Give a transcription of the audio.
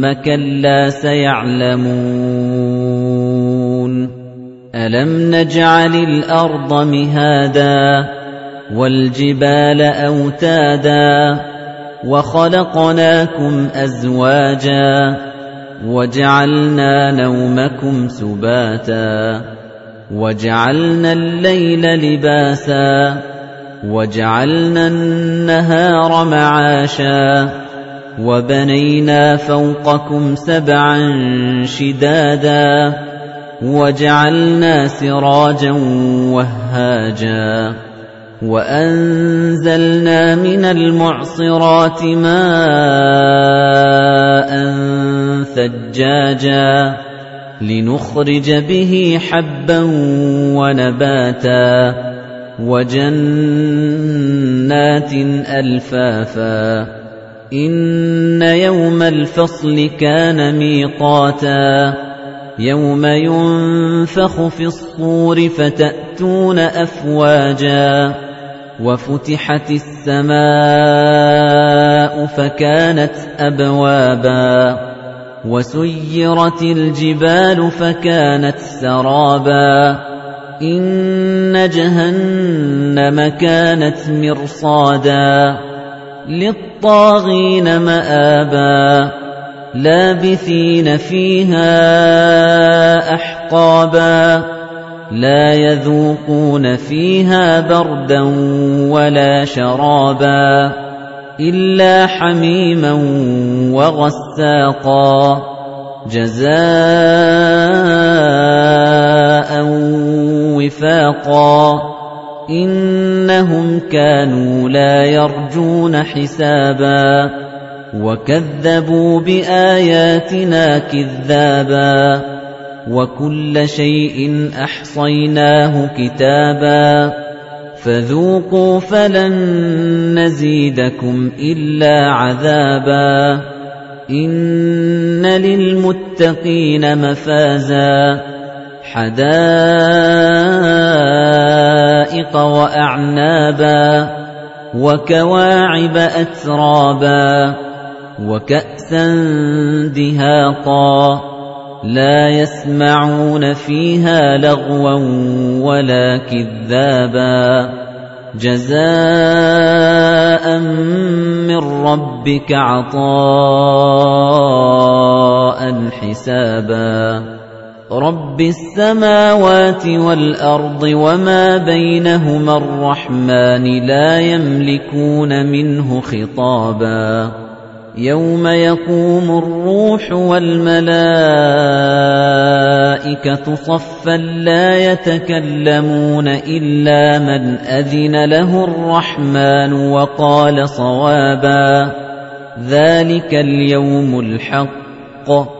ثُمَّ كَلَّا سَيَعْلَمُونَ أَلَمْ نَجْعَلِ الْأَرْضَ مِهَادًا وَالْجِبَالَ أَوْتَادًا وَخَلَقْنَاكُمْ أَزْوَاجًا وَجَعَلْنَا نَوْمَكُمْ سُبَاتًا وَجَعَلْنَا اللَّيْلَ لِبَاسًا وَجَعَلْنَا النَّهَارَ مَعَاشًا وَبَنَيْنَا فَوْقَكُمْ سَبْعًا شِدَادًا وَجَعَلْنَا سِرَاجًا وَهَّاجًا وَأَنزَلْنَا مِنَ الْمُعْصِرَاتِ مَاءً ثَجَّاجًا لِنُخْرِجَ بِهِ حَبًّا وَنَبَاتًا وَجَنَّاتٍ أَلْفَافًا إِنَّ يَوْمَ الْفَصْلِ كَانَ مِيقَاتًا يَوْمَ يُنفَخُ فِي الصُّورِ فَتَأْتُونَ أَفْوَاجًا وَفُتِحَتِ السَّمَاءُ فَكَانَتْ أَبْوَابًا وَسُيِّرَتِ الْجِبَالُ فَكَانَتْ سَرَابًا إِنَّ جَهَنَّمَ كَانَتْ مِرْصَادًا لِّلطَّاغِينَ مَآبًا لَّابِثِينَ فِيهَا أَحْقَابًا لَّا يَذُوقُونَ فِيهَا بَرْدًا وَلَا شَرَابًا إِلَّا حَمِيمًا وَغَسَّاقًا. جَزَاءً كَانُوا لَا يَرْجُونَ حِسَابًا وَكَذَّبُوا بِآيَاتِنَا كِذَّابًا وَكُلَّ شَيْءٍ أَحْصَيْنَاهُ كِتَابًا فَذُوقُوا فَلَن نَّزِيدَكُمْ إِلَّا عَذَابًا إِنَّ لِلْمُتَّقِينَ مَفَازًا حَدَائِقَ وَأَعْنَابًا وَكَوَاعِبَ أَتْرَابًا وَكَأْسًا دِهَاقًا لَا يَسْمَعُونَ فِيهَا لَغْوًا وَلَا كِذَّابًا جَزَاءً مِّن رَّبِّكَ عَطَاءً حِسَابًا رَبِّ السَّمَاوَاتِ وَالْأَرْضِ وَمَا بَيْنَهُمَا الرَّحْمَٰنِ لَا يَمْلِكُونَ مِنْهُ خِطَابًا. يَوْمَ يَقُومُ الرُّوحُ وَالْمَلَائِكَةُ صَفًّا لَّا يَتَكَلَّمُونَ إِلَّا مَنْ أَذِنَ لَهُ الرَّحْمَٰنُ وَقَالَ صَوَابًا. ذَلِكَ الْيَوْمُ الْحَقُّ.